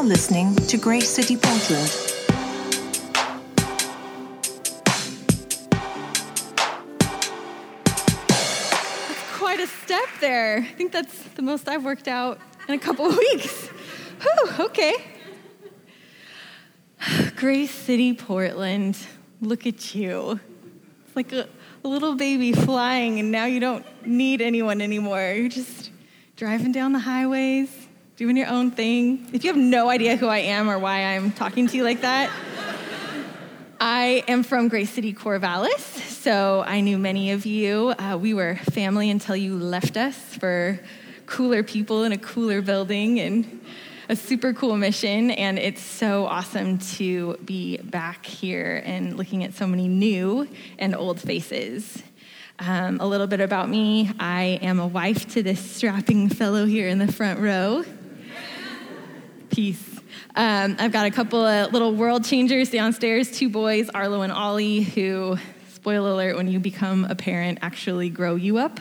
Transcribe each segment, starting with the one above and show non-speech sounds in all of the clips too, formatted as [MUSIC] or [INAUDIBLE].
now listening to Grace City Portland. That's quite a step there. I think that's the most I've worked out in a couple of [LAUGHS] weeks. Whew, okay. [SIGHS] Grace City, Portland. Look at you. It's like a, a little baby flying, and now you don't need anyone anymore. You're just driving down the highways, doing your own thing. If you have no idea who I am or why I'm talking to you like that, I am from Grace City, Corvallis, so I knew many of you. Uh, we were family until you left us for cooler people in a cooler building and a super cool mission. And it's so awesome to be back here and looking at so many new and old faces. Um, a little bit about me I am a wife to this strapping fellow here in the front row. Peace. Um, I've got a couple of little world changers downstairs, two boys, Arlo and Ollie, who, spoiler alert, when you become a parent, actually grow you up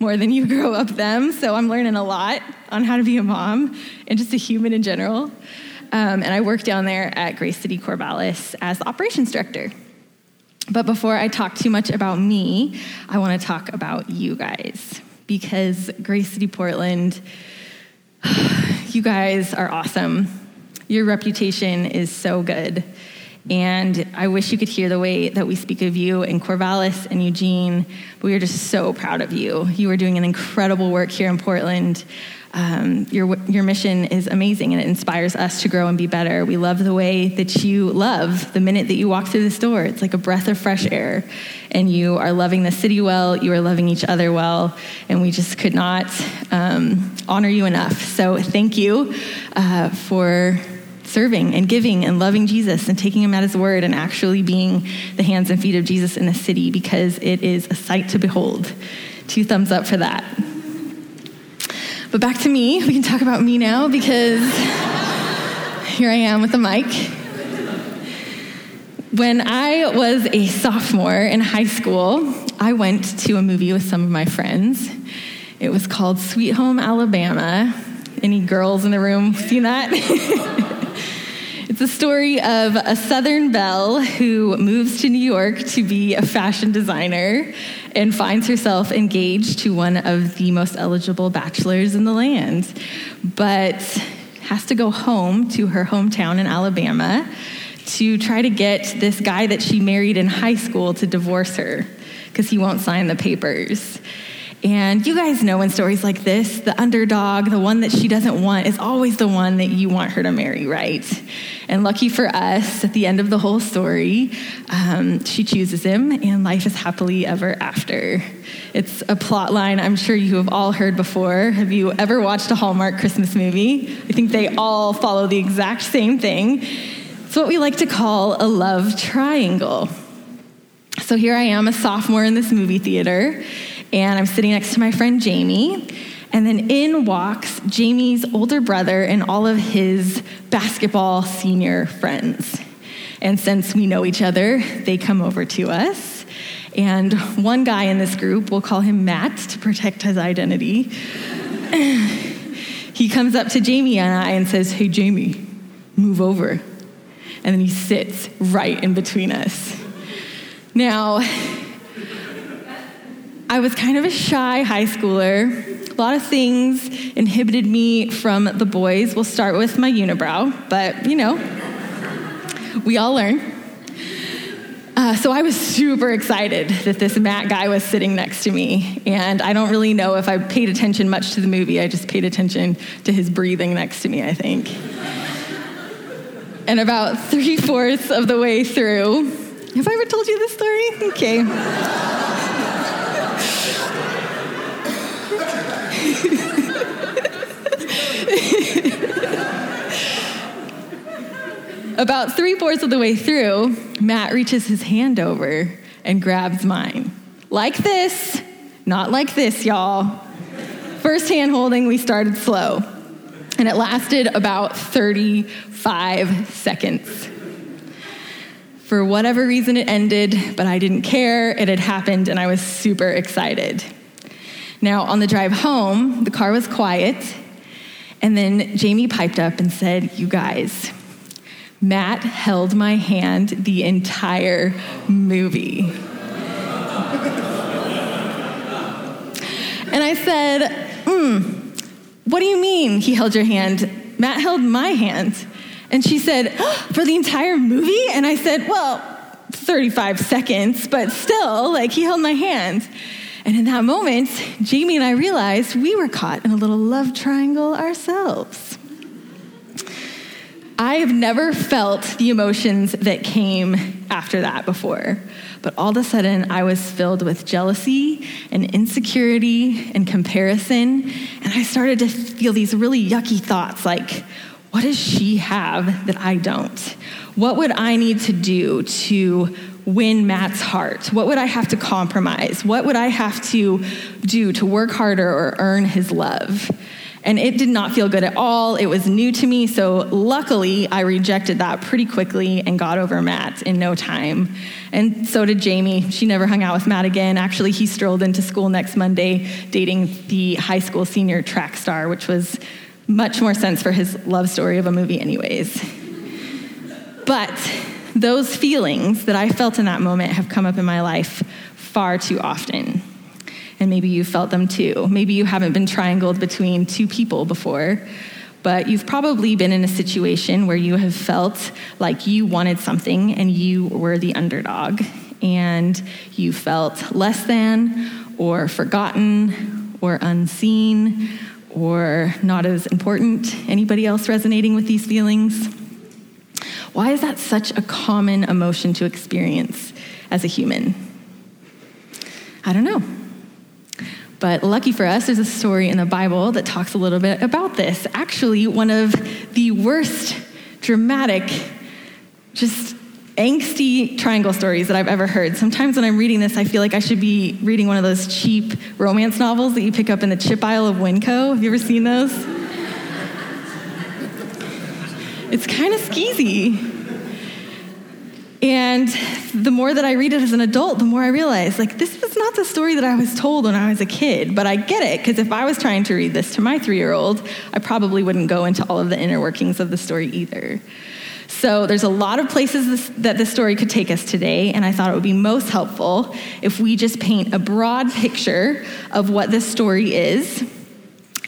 more than you [LAUGHS] grow up them. So I'm learning a lot on how to be a mom and just a human in general. Um, and I work down there at Grace City Corvallis as the operations director. But before I talk too much about me, I want to talk about you guys because Grace City Portland, [SIGHS] you guys are awesome. Your reputation is so good. And I wish you could hear the way that we speak of you in Corvallis and Eugene. We are just so proud of you. You are doing an incredible work here in Portland. Um, your, your mission is amazing and it inspires us to grow and be better. We love the way that you love the minute that you walk through this door. It's like a breath of fresh air. And you are loving the city well, you are loving each other well, and we just could not um, honor you enough. So thank you uh, for serving and giving and loving Jesus and taking him at his word and actually being the hands and feet of Jesus in the city because it is a sight to behold. Two thumbs up for that. But back to me. We can talk about me now because here I am with the mic. When I was a sophomore in high school, I went to a movie with some of my friends. It was called Sweet Home Alabama. Any girls in the room seen that? [LAUGHS] It's a story of a Southern belle who moves to New York to be a fashion designer and finds herself engaged to one of the most eligible bachelors in the land, but has to go home to her hometown in Alabama to try to get this guy that she married in high school to divorce her because he won't sign the papers. And you guys know in stories like this, the underdog, the one that she doesn't want, is always the one that you want her to marry, right? And lucky for us, at the end of the whole story, um, she chooses him, and life is happily ever after. It's a plot line I'm sure you have all heard before. Have you ever watched a Hallmark Christmas movie? I think they all follow the exact same thing. It's what we like to call a love triangle. So here I am, a sophomore in this movie theater and I'm sitting next to my friend Jamie. And then in walks Jamie's older brother and all of his basketball senior friends. And since we know each other, they come over to us. And one guy in this group, we'll call him Matt to protect his identity, [LAUGHS] he comes up to Jamie and I and says, Hey, Jamie, move over. And then he sits right in between us. Now, I was kind of a shy high schooler. A lot of things inhibited me from the boys. We'll start with my unibrow, but you know, we all learn. Uh, so I was super excited that this Matt guy was sitting next to me. And I don't really know if I paid attention much to the movie. I just paid attention to his breathing next to me, I think. and about three fourths of the way through, have I ever told you this story? Okay. About three fourths of the way through, Matt reaches his hand over and grabs mine. Like this, not like this, y'all. First hand holding, we started slow, and it lasted about 35 seconds. For whatever reason, it ended, but I didn't care. It had happened, and I was super excited. Now, on the drive home, the car was quiet, And then Jamie piped up and said, You guys, Matt held my hand the entire movie. and I said, Hmm, what do you mean he held your hand? Matt held my hand. And she said, oh, For the entire movie? And I said, Well, 35 seconds, but still, like he held my hand. And in that moment, Jamie and I realized we were caught in a little love triangle ourselves. I have never felt the emotions that came after that before. But all of a sudden, I was filled with jealousy and insecurity and comparison. And I started to feel these really yucky thoughts like, what does she have that I don't? What would I need to do to win Matt's heart? What would I have to compromise? What would I have to do to work harder or earn his love? And it did not feel good at all. It was new to me. So luckily, I rejected that pretty quickly and got over Matt in no time. And so did Jamie. She never hung out with Matt again. Actually, he strolled into school next Monday dating the high school senior track star, which was much more sense for his love story of a movie, anyways. But those feelings that I felt in that moment have come up in my life far too often. And maybe you felt them too. Maybe you haven't been triangled between two people before, but you've probably been in a situation where you have felt like you wanted something and you were the underdog, and you felt less than, or forgotten, or unseen, or not as important. Anybody else resonating with these feelings? Why is that such a common emotion to experience as a human? I don't know. But lucky for us, there's a story in the Bible that talks a little bit about this. Actually, one of the worst dramatic, just angsty triangle stories that I've ever heard. Sometimes when I'm reading this, I feel like I should be reading one of those cheap romance novels that you pick up in the chip aisle of Winco. Have you ever seen those? it's kind of skeezy. And the more that I read it as an adult, the more I realize, like, this was not the story that I was told when I was a kid. But I get it, because if I was trying to read this to my three year old, I probably wouldn't go into all of the inner workings of the story either. So there's a lot of places this, that this story could take us today, and I thought it would be most helpful if we just paint a broad picture of what this story is,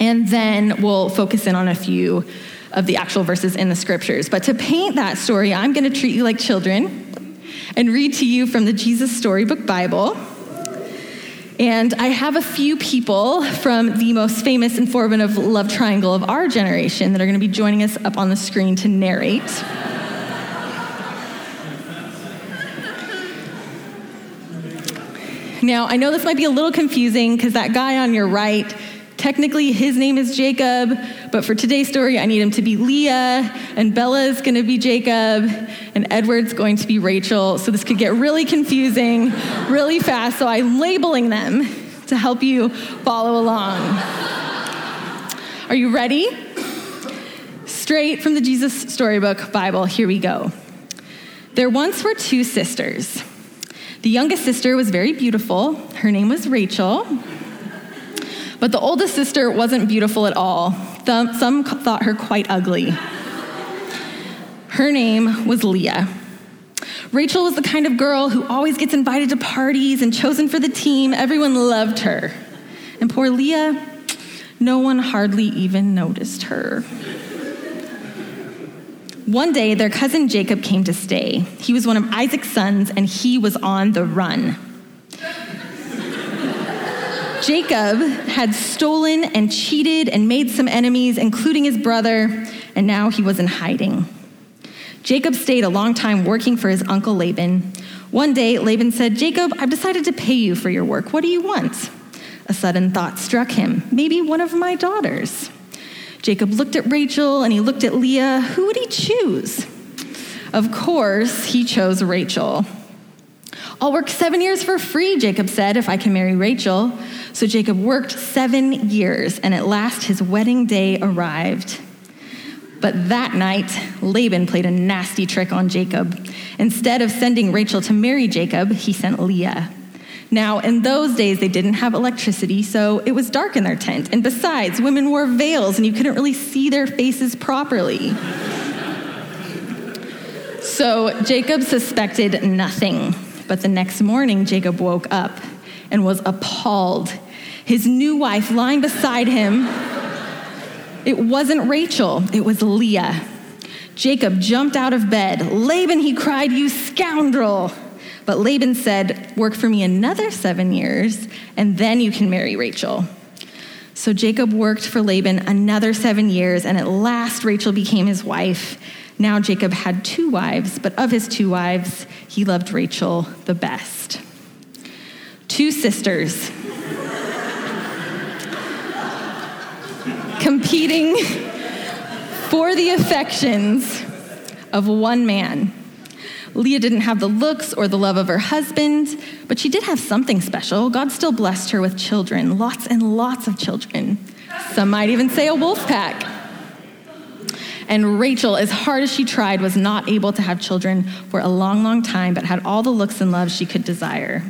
and then we'll focus in on a few of the actual verses in the scriptures. But to paint that story, I'm going to treat you like children and read to you from the Jesus Storybook Bible. And I have a few people from the most famous and formative love triangle of our generation that are going to be joining us up on the screen to narrate. Now, I know this might be a little confusing because that guy on your right, technically his name is Jacob, but for today's story, I need him to be Leah, and Bella is going to be Jacob, and Edward's going to be Rachel. So this could get really confusing really fast, so I'm labeling them to help you follow along. Are you ready? Straight from the Jesus Storybook Bible, here we go. There once were two sisters. The youngest sister was very beautiful. Her name was Rachel. But the oldest sister wasn't beautiful at all. Some thought her quite ugly. Her name was Leah. Rachel was the kind of girl who always gets invited to parties and chosen for the team. Everyone loved her. And poor Leah, no one hardly even noticed her. One day, their cousin Jacob came to stay. He was one of Isaac's sons, and he was on the run. Jacob had stolen and cheated and made some enemies, including his brother, and now he was in hiding. Jacob stayed a long time working for his uncle Laban. One day, Laban said, Jacob, I've decided to pay you for your work. What do you want? A sudden thought struck him maybe one of my daughters. Jacob looked at Rachel and he looked at Leah. Who would he choose? Of course, he chose Rachel. I'll work seven years for free, Jacob said, if I can marry Rachel. So Jacob worked seven years, and at last his wedding day arrived. But that night, Laban played a nasty trick on Jacob. Instead of sending Rachel to marry Jacob, he sent Leah. Now, in those days, they didn't have electricity, so it was dark in their tent. And besides, women wore veils and you couldn't really see their faces properly. [LAUGHS] so Jacob suspected nothing. But the next morning, Jacob woke up and was appalled. His new wife lying beside him, it wasn't Rachel, it was Leah. Jacob jumped out of bed. Laban, he cried, You scoundrel! But Laban said, Work for me another seven years, and then you can marry Rachel. So Jacob worked for Laban another seven years, and at last Rachel became his wife. Now Jacob had two wives, but of his two wives, he loved Rachel the best. Two sisters competing for the affections of one man. Leah didn't have the looks or the love of her husband, but she did have something special. God still blessed her with children, lots and lots of children. Some might even say a wolf pack. And Rachel, as hard as she tried, was not able to have children for a long, long time, but had all the looks and love she could desire.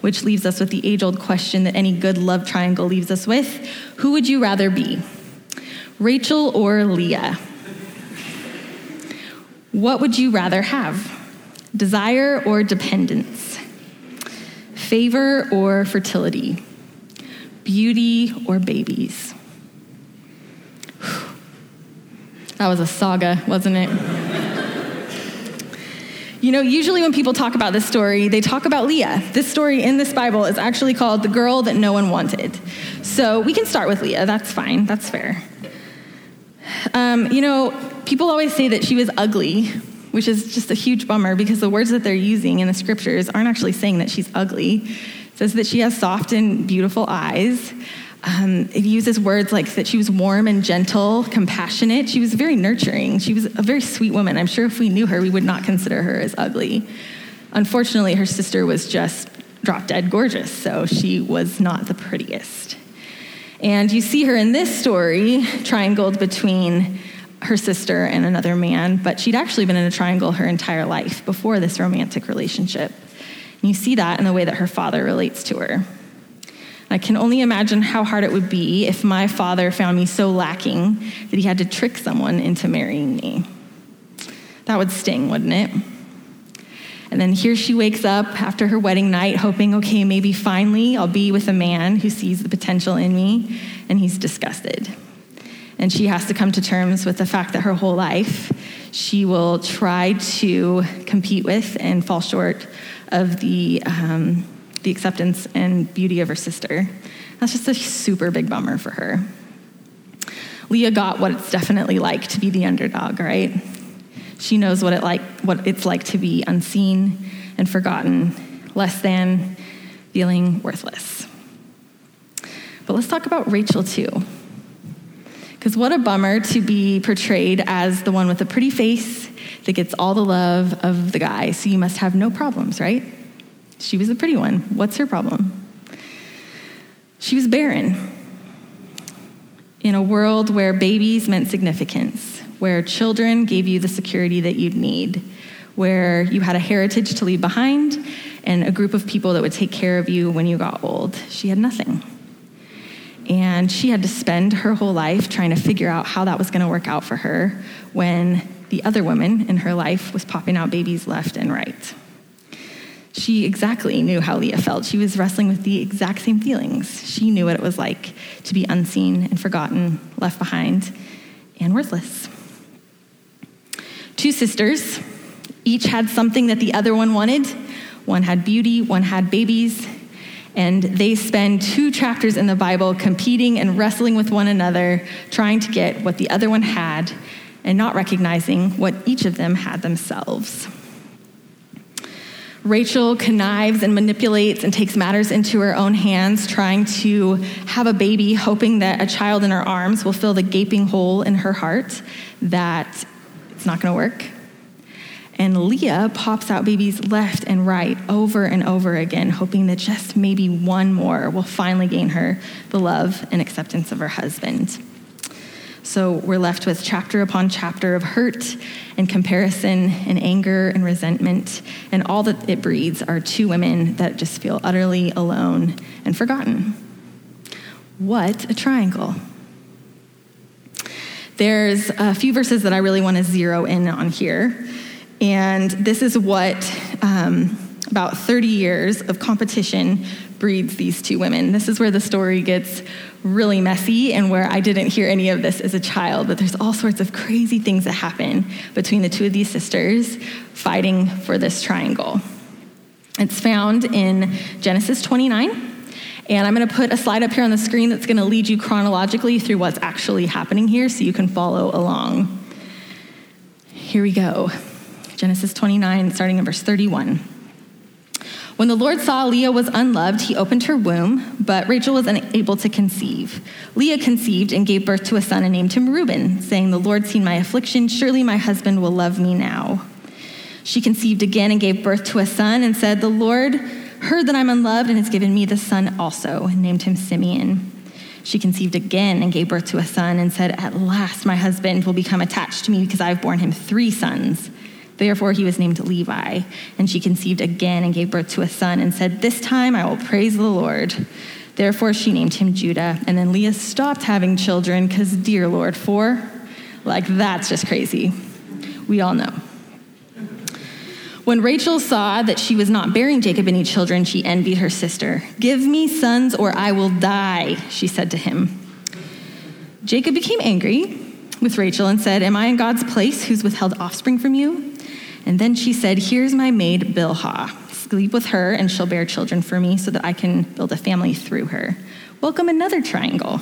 Which leaves us with the age old question that any good love triangle leaves us with Who would you rather be, Rachel or Leah? What would you rather have? desire or dependence, favor or fertility, beauty or babies. That was a saga, wasn't it? you know, usually when people talk about this story, they talk about Leah. This story in this Bible is actually called The Girl That No One Wanted. So we can start with Leah. That's fine, that's fair. Um, you know, people always say that she was ugly, which is just a huge bummer because the words that they're using in the scriptures aren't actually saying that she's ugly. It says that she has soft and beautiful eyes. Um, it uses words like that she was warm and gentle, compassionate. She was very nurturing. She was a very sweet woman. I'm sure if we knew her, we would not consider her as ugly. Unfortunately, her sister was just drop dead gorgeous, so she was not the prettiest. And you see her in this story, triangled between her sister and another man, but she'd actually been in a triangle her entire life before this romantic relationship. And you see that in the way that her father relates to her. I can only imagine how hard it would be if my father found me so lacking that he had to trick someone into marrying me. That would sting, wouldn't it? And then here she wakes up after her wedding night, hoping, okay, maybe finally I'll be with a man who sees the potential in me, and he's disgusted. And she has to come to terms with the fact that her whole life she will try to compete with and fall short of the, um, the acceptance and beauty of her sister. That's just a super big bummer for her. Leah got what it's definitely like to be the underdog, right? She knows what, it like, what it's like to be unseen and forgotten, less than, feeling worthless. But let's talk about Rachel too. Because what a bummer to be portrayed as the one with a pretty face that gets all the love of the guy. So you must have no problems, right? She was a pretty one. What's her problem? She was barren. In a world where babies meant significance, where children gave you the security that you'd need, where you had a heritage to leave behind and a group of people that would take care of you when you got old. She had nothing. And she had to spend her whole life trying to figure out how that was going to work out for her when the other woman in her life was popping out babies left and right. She exactly knew how Leah felt. She was wrestling with the exact same feelings. She knew what it was like to be unseen and forgotten, left behind, and worthless. Two sisters, each had something that the other one wanted. One had beauty, one had babies, and they spend two chapters in the Bible competing and wrestling with one another, trying to get what the other one had, and not recognizing what each of them had themselves. Rachel connives and manipulates and takes matters into her own hands, trying to have a baby, hoping that a child in her arms will fill the gaping hole in her heart that it's not going to work. And Leah pops out babies left and right over and over again, hoping that just maybe one more will finally gain her the love and acceptance of her husband. So we're left with chapter upon chapter of hurt and comparison and anger and resentment. And all that it breeds are two women that just feel utterly alone and forgotten. What a triangle. There's a few verses that I really want to zero in on here. And this is what um, about 30 years of competition breeds these two women. This is where the story gets really messy and where I didn't hear any of this as a child, but there's all sorts of crazy things that happen between the two of these sisters fighting for this triangle. It's found in Genesis 29. And I'm going to put a slide up here on the screen that's going to lead you chronologically through what's actually happening here so you can follow along. Here we go Genesis 29, starting in verse 31. When the Lord saw Leah was unloved, he opened her womb, but Rachel was unable to conceive. Leah conceived and gave birth to a son and named him Reuben, saying, The Lord seen my affliction, surely my husband will love me now. She conceived again and gave birth to a son and said, The Lord heard that I'm unloved and has given me the son also, and named him Simeon. She conceived again and gave birth to a son and said, At last my husband will become attached to me because I've borne him three sons. Therefore he was named Levi. And she conceived again and gave birth to a son and said, This time I will praise the Lord. Therefore she named him Judah. And then Leah stopped having children because, dear Lord, four? Like, that's just crazy. We all know. When Rachel saw that she was not bearing Jacob any children, she envied her sister. Give me sons or I will die, she said to him. Jacob became angry with Rachel and said, Am I in God's place who's withheld offspring from you? And then she said, Here's my maid Bilhah. Sleep with her, and she'll bear children for me so that I can build a family through her. Welcome another triangle.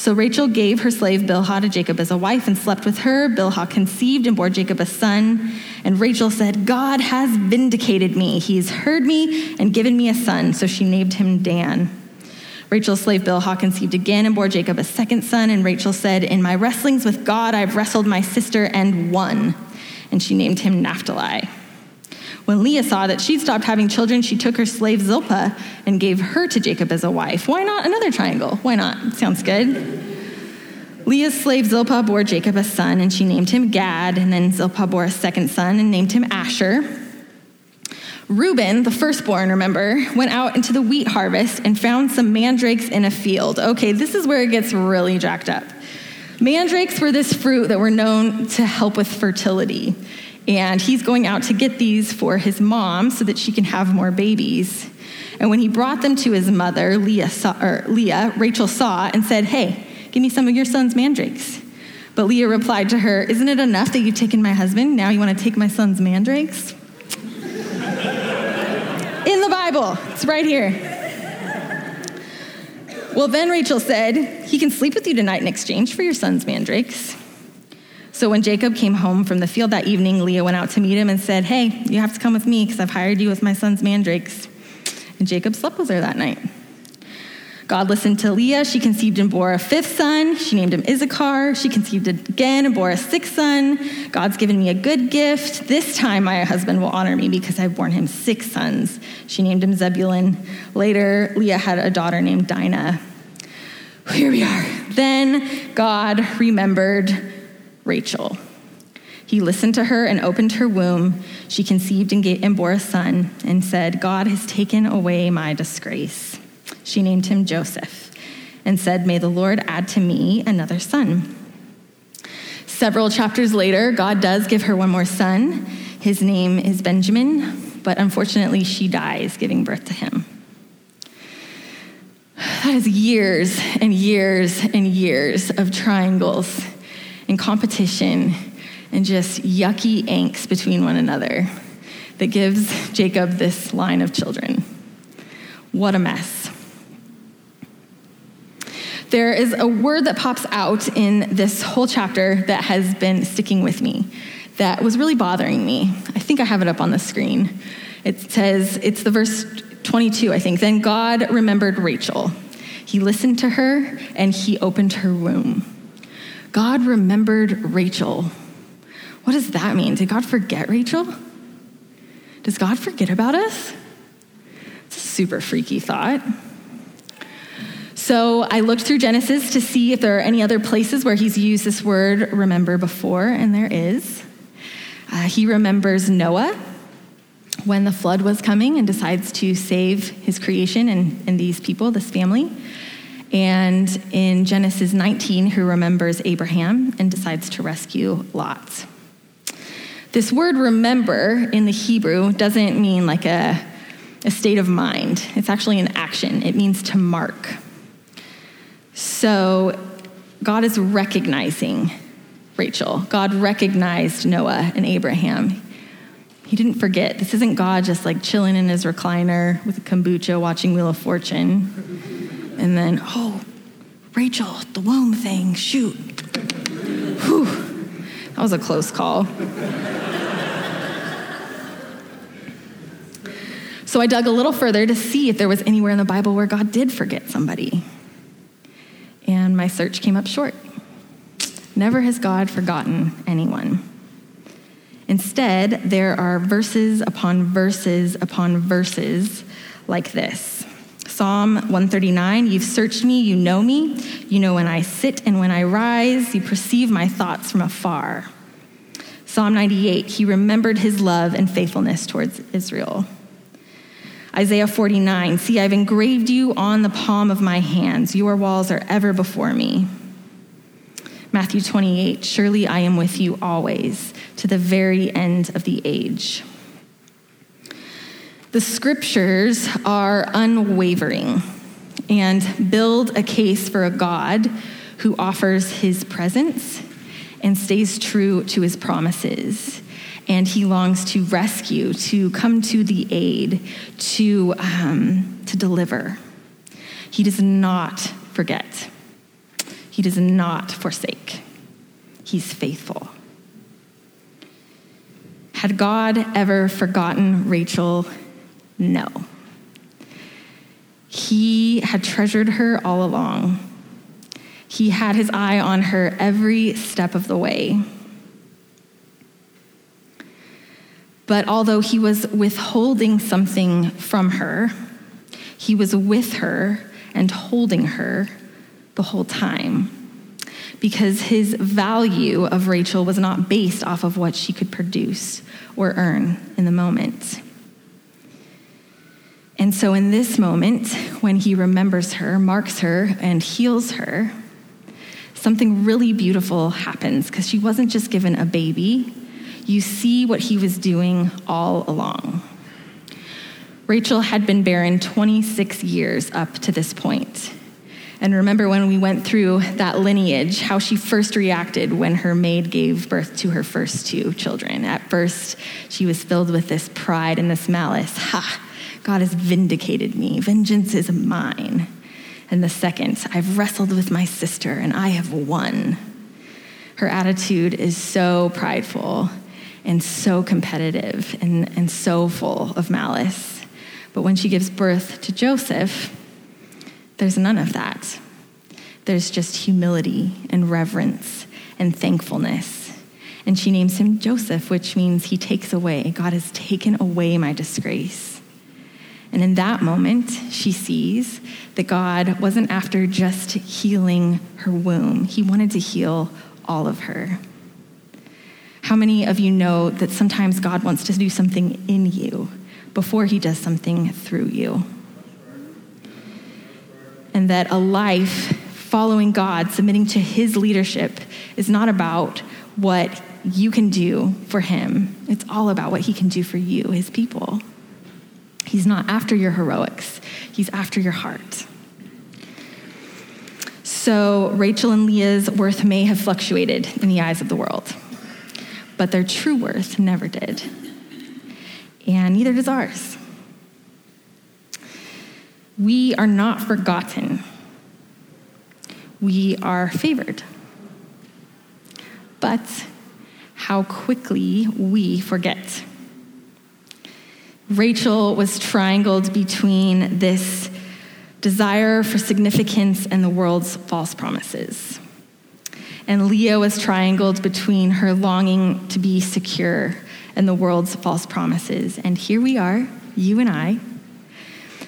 So Rachel gave her slave Bilhah to Jacob as a wife and slept with her. Bilhah conceived and bore Jacob a son. And Rachel said, God has vindicated me. He's heard me and given me a son. So she named him Dan. Rachel's slave Bilhah conceived again and bore Jacob a second son. And Rachel said, In my wrestlings with God, I've wrestled my sister and won. And she named him Naphtali. When Leah saw that she'd stopped having children, she took her slave Zilpah and gave her to Jacob as a wife. Why not another triangle? Why not? Sounds good. Leah's slave Zilpah bore Jacob a son, and she named him Gad. And then Zilpah bore a second son and named him Asher. Reuben, the firstborn, remember, went out into the wheat harvest and found some mandrakes in a field. Okay, this is where it gets really jacked up. Mandrakes were this fruit that were known to help with fertility. And he's going out to get these for his mom so that she can have more babies. And when he brought them to his mother, Leah, saw, or Leah, Rachel saw and said, Hey, give me some of your son's mandrakes. But Leah replied to her, Isn't it enough that you've taken my husband? Now you want to take my son's mandrakes? [LAUGHS] In the Bible, it's right here. Well, then Rachel said, He can sleep with you tonight in exchange for your son's mandrakes. So when Jacob came home from the field that evening, Leah went out to meet him and said, Hey, you have to come with me because I've hired you with my son's mandrakes. And Jacob slept with her that night. God listened to Leah. She conceived and bore a fifth son. She named him Issachar. She conceived again and bore a sixth son. God's given me a good gift. This time my husband will honor me because I've borne him six sons. She named him Zebulun. Later, Leah had a daughter named Dinah. Here we are. Then God remembered Rachel. He listened to her and opened her womb. She conceived and, and bore a son and said, God has taken away my disgrace. She named him Joseph and said, May the Lord add to me another son. Several chapters later, God does give her one more son. His name is Benjamin, but unfortunately, she dies giving birth to him. That is years and years and years of triangles and competition and just yucky angst between one another that gives Jacob this line of children. What a mess. There is a word that pops out in this whole chapter that has been sticking with me, that was really bothering me. I think I have it up on the screen. It says, it's the verse 22, I think. Then God remembered Rachel. He listened to her and he opened her womb. God remembered Rachel. What does that mean? Did God forget Rachel? Does God forget about us? It's a super freaky thought. So I looked through Genesis to see if there are any other places where he's used this word remember before, and there is. Uh, he remembers Noah when the flood was coming and decides to save his creation and, and these people, this family. And in Genesis 19, who remembers Abraham and decides to rescue Lot. This word remember in the Hebrew doesn't mean like a, a state of mind, it's actually an action. It means to mark. So God is recognizing Rachel. God recognized Noah and Abraham. He didn't forget. This isn't God just like chilling in his recliner with a kombucha watching Wheel of Fortune. And then, oh, Rachel, the womb thing, shoot. Whew. That was a close call. so I dug a little further to see if there was anywhere in the Bible where God did forget somebody. And my search came up short. Never has God forgotten anyone. Instead, there are verses upon verses upon verses like this Psalm 139 You've searched me, you know me. You know when I sit and when I rise, you perceive my thoughts from afar. Psalm 98 He remembered his love and faithfulness towards Israel. Isaiah 49 See, I've engraved you on the palm of my hands. Your walls are ever before me. Matthew 28 Surely I am with you always, to the very end of the age. The scriptures are unwavering and build a case for a God who offers his presence and stays true to his promises. And he longs to rescue, to come to the aid, to, um, to deliver. He does not forget. He does not forsake. He's faithful. Had God ever forgotten Rachel? No. He had treasured her all along. He had his eye on her every step of the way. But although he was withholding something from her, he was with her and holding her the whole time because his value of Rachel was not based off of what she could produce or earn in the moment. And so, in this moment, when he remembers her, marks her, and heals her, something really beautiful happens because she wasn't just given a baby. You see what he was doing all along. Rachel had been barren 26 years up to this point. And remember when we went through that lineage, how she first reacted when her maid gave birth to her first two children. At first, she was filled with this pride and this malice. Ha! God has vindicated me. Vengeance is mine. And the second, I've wrestled with my sister and I have won. Her attitude is so prideful and so competitive and, and so full of malice. But when she gives birth to Joseph, there's none of that. There's just humility and reverence and thankfulness. And she names him Joseph, which means he takes away. God has taken away my disgrace. And in that moment, she sees that God wasn't after just healing her womb, He wanted to heal all of her. How many of you know that sometimes God wants to do something in you before He does something through you? and that a life following God, submitting to His leadership, is not about what you can do for Him. It's all about what He can do for you, His people. He's not after your heroics, He's after your heart. So, Rachel and Leah's worth may have fluctuated in the eyes of the world, but their true worth never did. And neither does ours we are not forgotten. We are favored. But how quickly we forget. Rachel was triangled between this desire for significance and the world's false promises. And Leah was triangled between her longing to be secure and the world's false promises. And here we are, you and I,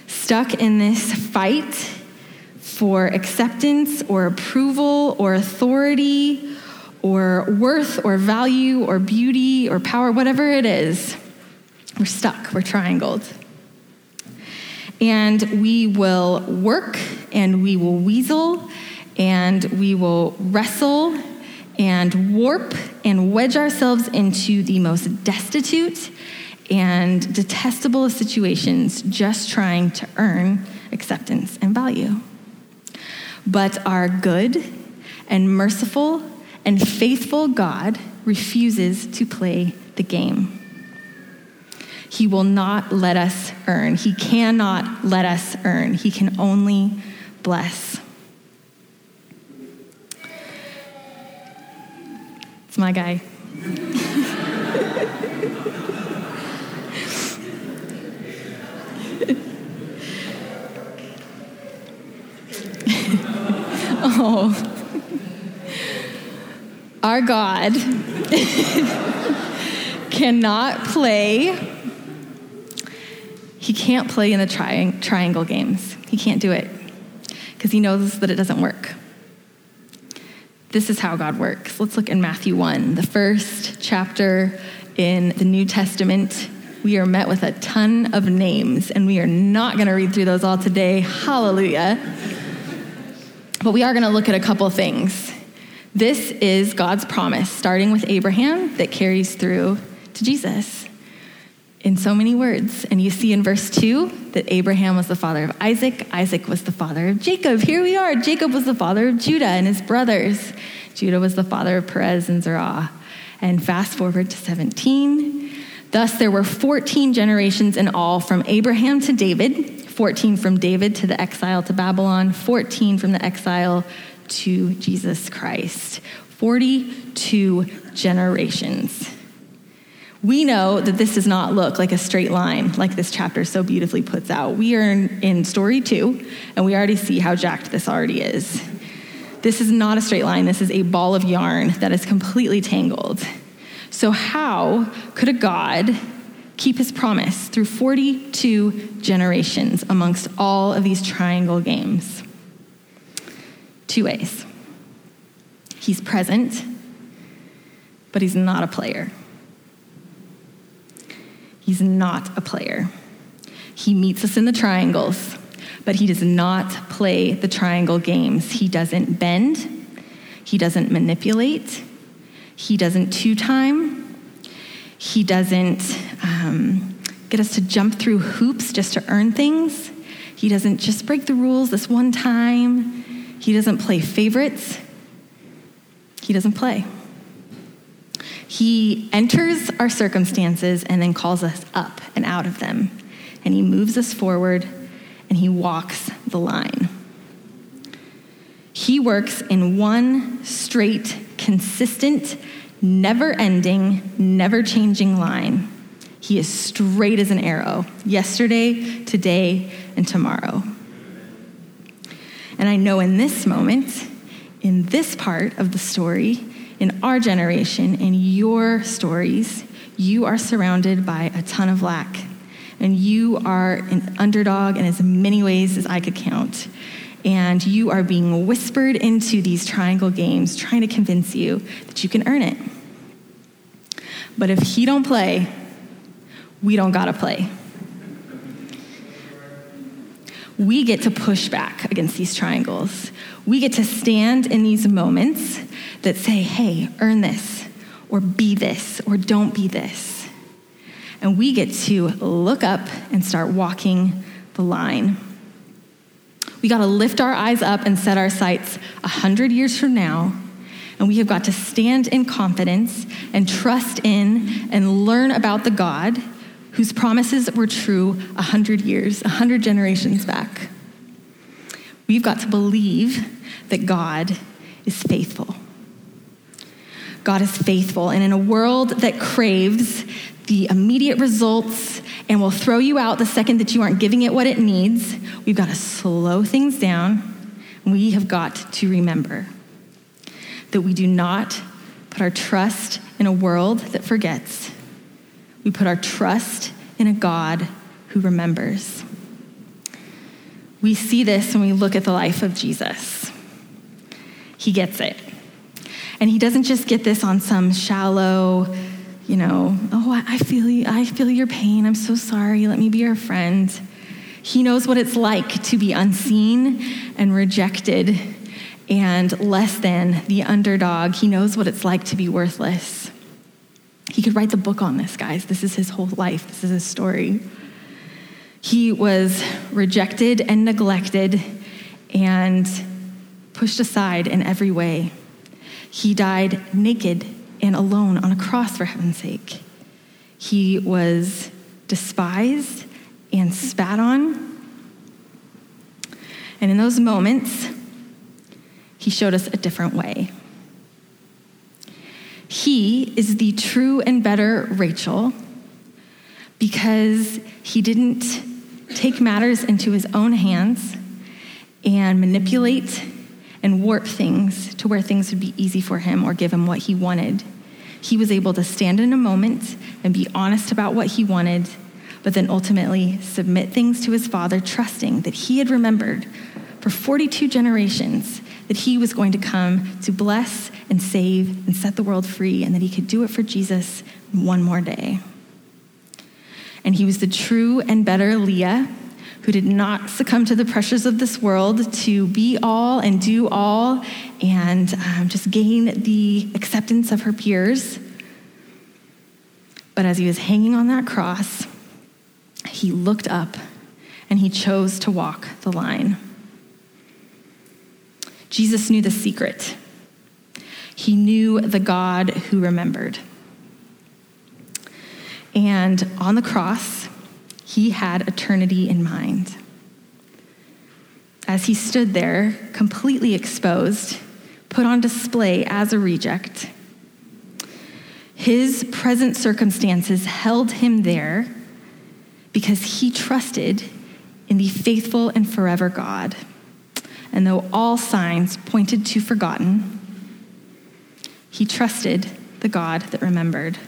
stuck in this fight for acceptance or approval or authority or worth or value or beauty or power, whatever it is. We're stuck, we're triangled. And we will work and we will weasel and we will wrestle and warp and wedge ourselves into the most destitute and detestable of situations just trying to earn acceptance and value. But our good and merciful and faithful God refuses to play the game. He will not let us earn. He cannot let us earn. He can only bless. It's my guy. oh. Our God cannot play. He can't play in the tri- triangle games. He can't do it because he knows that it doesn't work. This is how God works. Let's look in Matthew 1, the first chapter in the New Testament. We are met with a ton of names, and we are not going to read through those all today. Hallelujah. But we are going to look at a couple things. This is God's promise, starting with Abraham, that carries through to Jesus in so many words. And you see in verse 2 that Abraham was the father of Isaac, Isaac was the father of Jacob. Here we are. Jacob was the father of Judah and his brothers. Judah was the father of Perez and Zerah. And fast forward to 17. Thus, there were 14 generations in all from Abraham to David, 14 from David to the exile to Babylon, 14 from the exile to Jesus Christ. 42 generations. We know that this does not look like a straight line, like this chapter so beautifully puts out. We are in, in, story two, and we already see how jacked this already is. This is not a straight line, this is a ball of yarn that is completely tangled. So, how could a God keep his promise through 42 generations amongst all of these triangle games? Two ways. He's present, but he's not a player. He's not a player. He meets us in the triangles, but he does not play the triangle games. He doesn't bend, he doesn't manipulate, he doesn't two time, he doesn't um, get us to jump through hoops just to earn things. He doesn't just break the rules this one time. He doesn't play favorites. He doesn't play. He enters our circumstances and then calls us up and out of them. And he moves us forward and he walks the line. He works in one straight, consistent, never ending, never changing line. He is straight as an arrow, yesterday, today, and tomorrow. And I know in this moment, in this part of the story, in our generation, in your stories, you are surrounded by a ton of lack. And you are an underdog in as many ways as I could count. And you are being whispered into these triangle games, trying to convince you that you can earn it. But if he don't play, we don't gotta play. We get to push back against these triangles. We get to stand in these moments that say, hey, earn this, or be this, or don't be this. And we get to look up and start walking the line. We got to lift our eyes up and set our sights a hundred years from now. And we have got to stand in confidence and trust in and learn about the God whose promises were true a hundred years, a hundred generations back. We've got to believe that God is faithful. God is faithful. And in a world that craves the immediate results and will throw you out the second that you aren't giving it what it needs, we've got to slow things down. We have got to remember that we do not put our trust in a world that forgets. We put our trust in a God who remembers. We see this when we look at the life of Jesus. He gets it. And he doesn't just get this on some shallow, you know, oh, I feel you, I feel your pain. I'm so sorry. Let me be your friend. He knows what it's like to be unseen and rejected and less than the underdog. He knows what it's like to be worthless. He could write the book on this, guys. This is his whole life, this is his story. He was rejected and neglected and pushed aside in every way. He died naked and alone on a cross, for heaven's sake. He was despised and spat on. And in those moments, he showed us a different way. He is the true and better Rachel because he didn't take matters into his own hands and manipulate and warp things to where things would be easy for him or give him what he wanted. He was able to stand in a moment and be honest about what he wanted, but then ultimately submit things to his father, trusting that he had remembered for 42 generations that he was going to come to bless and save and set the world free, and that he could do it for Jesus one more day. And he was the true and better Leah who did not succumb to the pressures of this world to be all and do all and um, just gain the acceptance of her peers. But as he was hanging on that cross, he looked up and he chose to walk the line. Jesus knew the secret. He knew the God who remembered. And on the cross, he had eternity in mind. As he stood there, completely exposed, put on display as a reject, his present circumstances held him there because he trusted in the faithful and forever God. And though all signs pointed to forgotten, he trusted the God that remembered.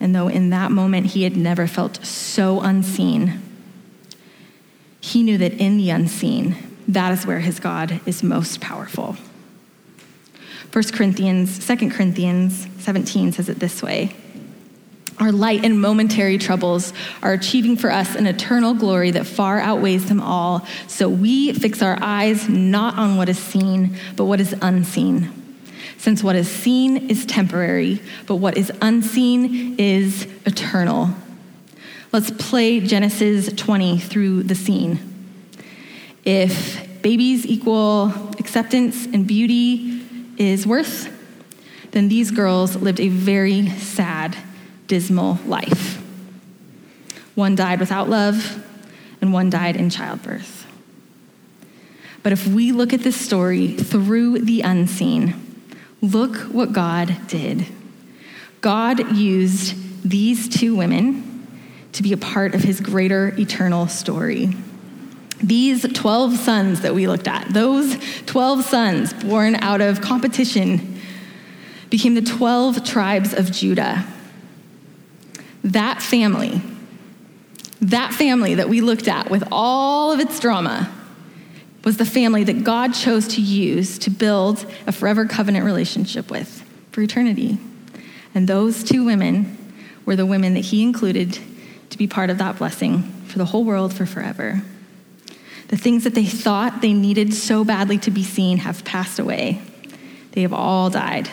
And though in that moment he had never felt so unseen, he knew that in the unseen, that is where his God is most powerful. 1 Corinthians, 2 Corinthians 17 says it this way Our light and momentary troubles are achieving for us an eternal glory that far outweighs them all. So we fix our eyes not on what is seen, but what is unseen since what is seen is temporary, but what is unseen is eternal. Let's play Genesis 20 through the scene. If babies equal acceptance and beauty is worth, then these girls lived a very sad, dismal life. One died without love, and one died in childbirth. But if we look at this story through the unseen, Look what God did. God used these two women to be a part of his greater eternal story. These 12 sons that we looked at, those 12 sons born out of competition, became the 12 tribes of Judah. That family, that family that we looked at with all of its drama, was the family that God chose to use to build a forever covenant relationship with for eternity. And those two women were the women that he included to be part of that blessing for the whole world for forever. The things that they thought they needed so badly to be seen have passed away. They have all died.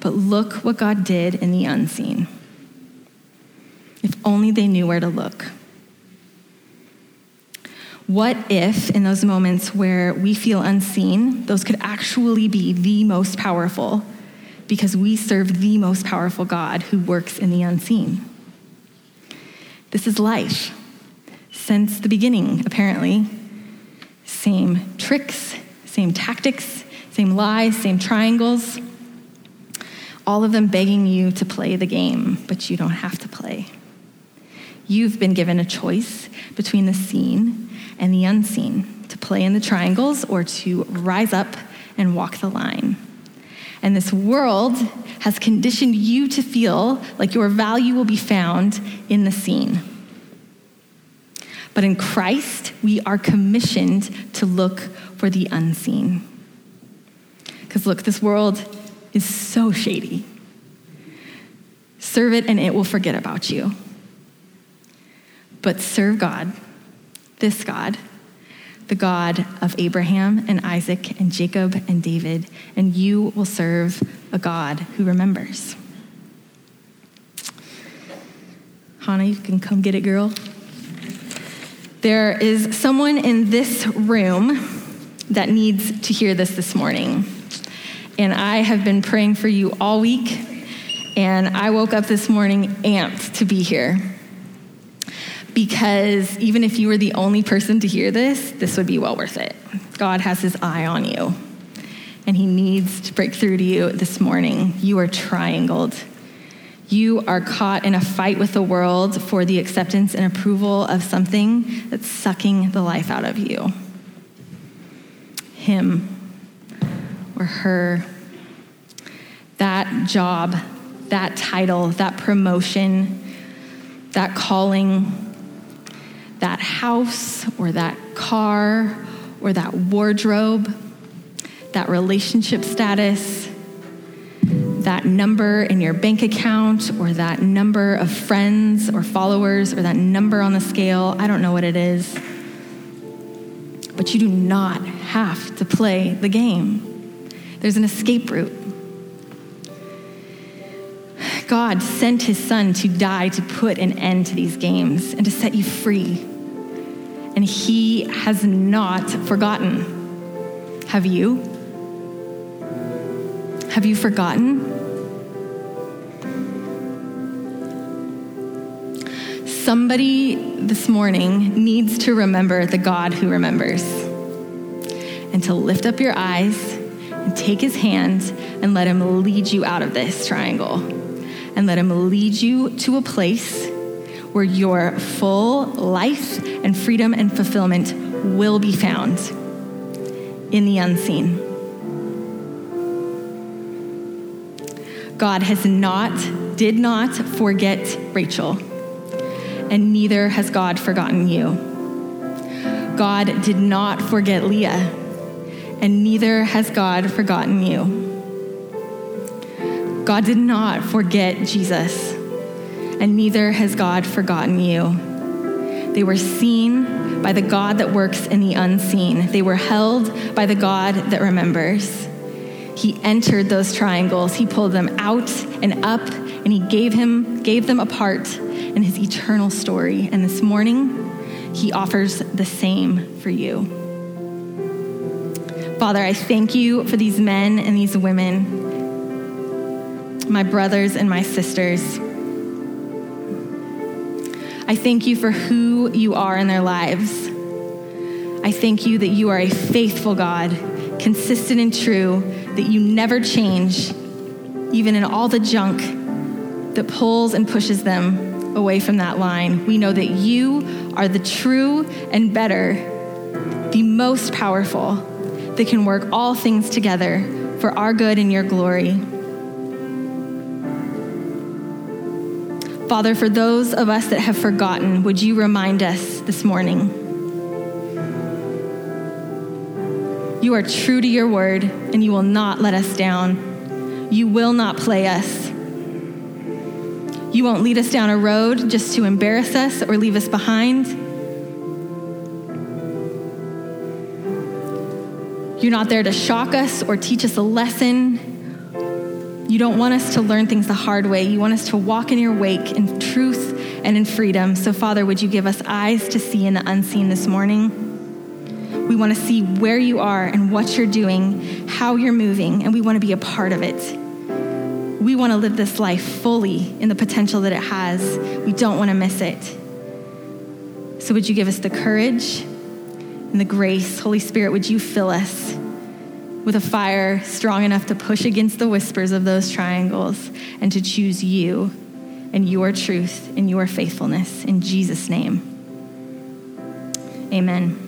But look what God did in the unseen. If only they knew where to look. What if, in those moments where we feel unseen, those could actually be the most powerful because we serve the most powerful God who works in the unseen? This is life. Since the beginning, apparently. Same tricks, same tactics, same lies, same triangles. All of them begging you to play the game, but you don't have to play. You've been given a choice between the seen and the unseen, to play in the triangles or to rise up and walk the line. And this world has conditioned you to feel like your value will be found in the seen. But in Christ, we are commissioned to look for the unseen. Because look, this world is so shady. Serve it and it will forget about you. But serve God, this God, the God of Abraham and Isaac and Jacob and David, and you will serve a God who remembers. Hannah, you can come get it, girl. There is someone in this room that needs to hear this this morning. And I have been praying for you all week, and I woke up this morning amped to be here. Because even if you were the only person to hear this, this would be well worth it. God has his eye on you, and he needs to break through to you this morning. You are triangled. You are caught in a fight with the world for the acceptance and approval of something that's sucking the life out of you. Him or her, that job, that title, that promotion, that calling, that house or that car or that wardrobe, that relationship status, that number in your bank account or that number of friends or followers or that number on the scale. I don't know what it is. But you do not have to play the game, there's an escape route. God sent his son to die to put an end to these games and to set you free and he has not forgotten. Have you? Have you forgotten? Somebody this morning needs to remember the God who remembers and to lift up your eyes and take his hand and let him lead you out of this triangle and let him lead you to a place where your full life and freedom and fulfillment will be found in the unseen. God has not, did not forget Rachel, and neither has God forgotten you. God did not forget Leah, and neither has God forgotten you. God did not forget Jesus and neither has God forgotten you. They were seen by the God that works in the unseen, they were held by the God that remembers. He entered those triangles, he pulled them out and up, and he gave, him, gave them a part in his eternal story. And this morning, he offers the same for you. Father, I thank you for these men and these women, my brothers and my sisters. I thank you for who you are in their lives. I thank you that you are a faithful God, consistent and true, that you never change, even in all the junk that pulls and pushes them away from that line. We know that you are the true and better, the most powerful, that can work all things together for our good and your glory. Father, for those of us that have forgotten, would you remind us this morning? You are true to your word, and you will not let us down. You will not play us. You won't lead us down a road just to embarrass us or leave us behind. You're not there to shock us or teach us a lesson. You don't want us to learn things the hard way. You want us to walk in your wake in truth and in freedom. So, Father, would you give us eyes to see in the unseen this morning? We want to see where you are and what you're doing, how you're moving, and we want to be a part of it. We want to live this life fully in the potential that it has. We don't want to miss it. So, would you give us the courage and the grace? Holy Spirit, would you fill us? With a fire strong enough to push against the whispers of those triangles and to choose you and your truth and your faithfulness. In Jesus' name, amen.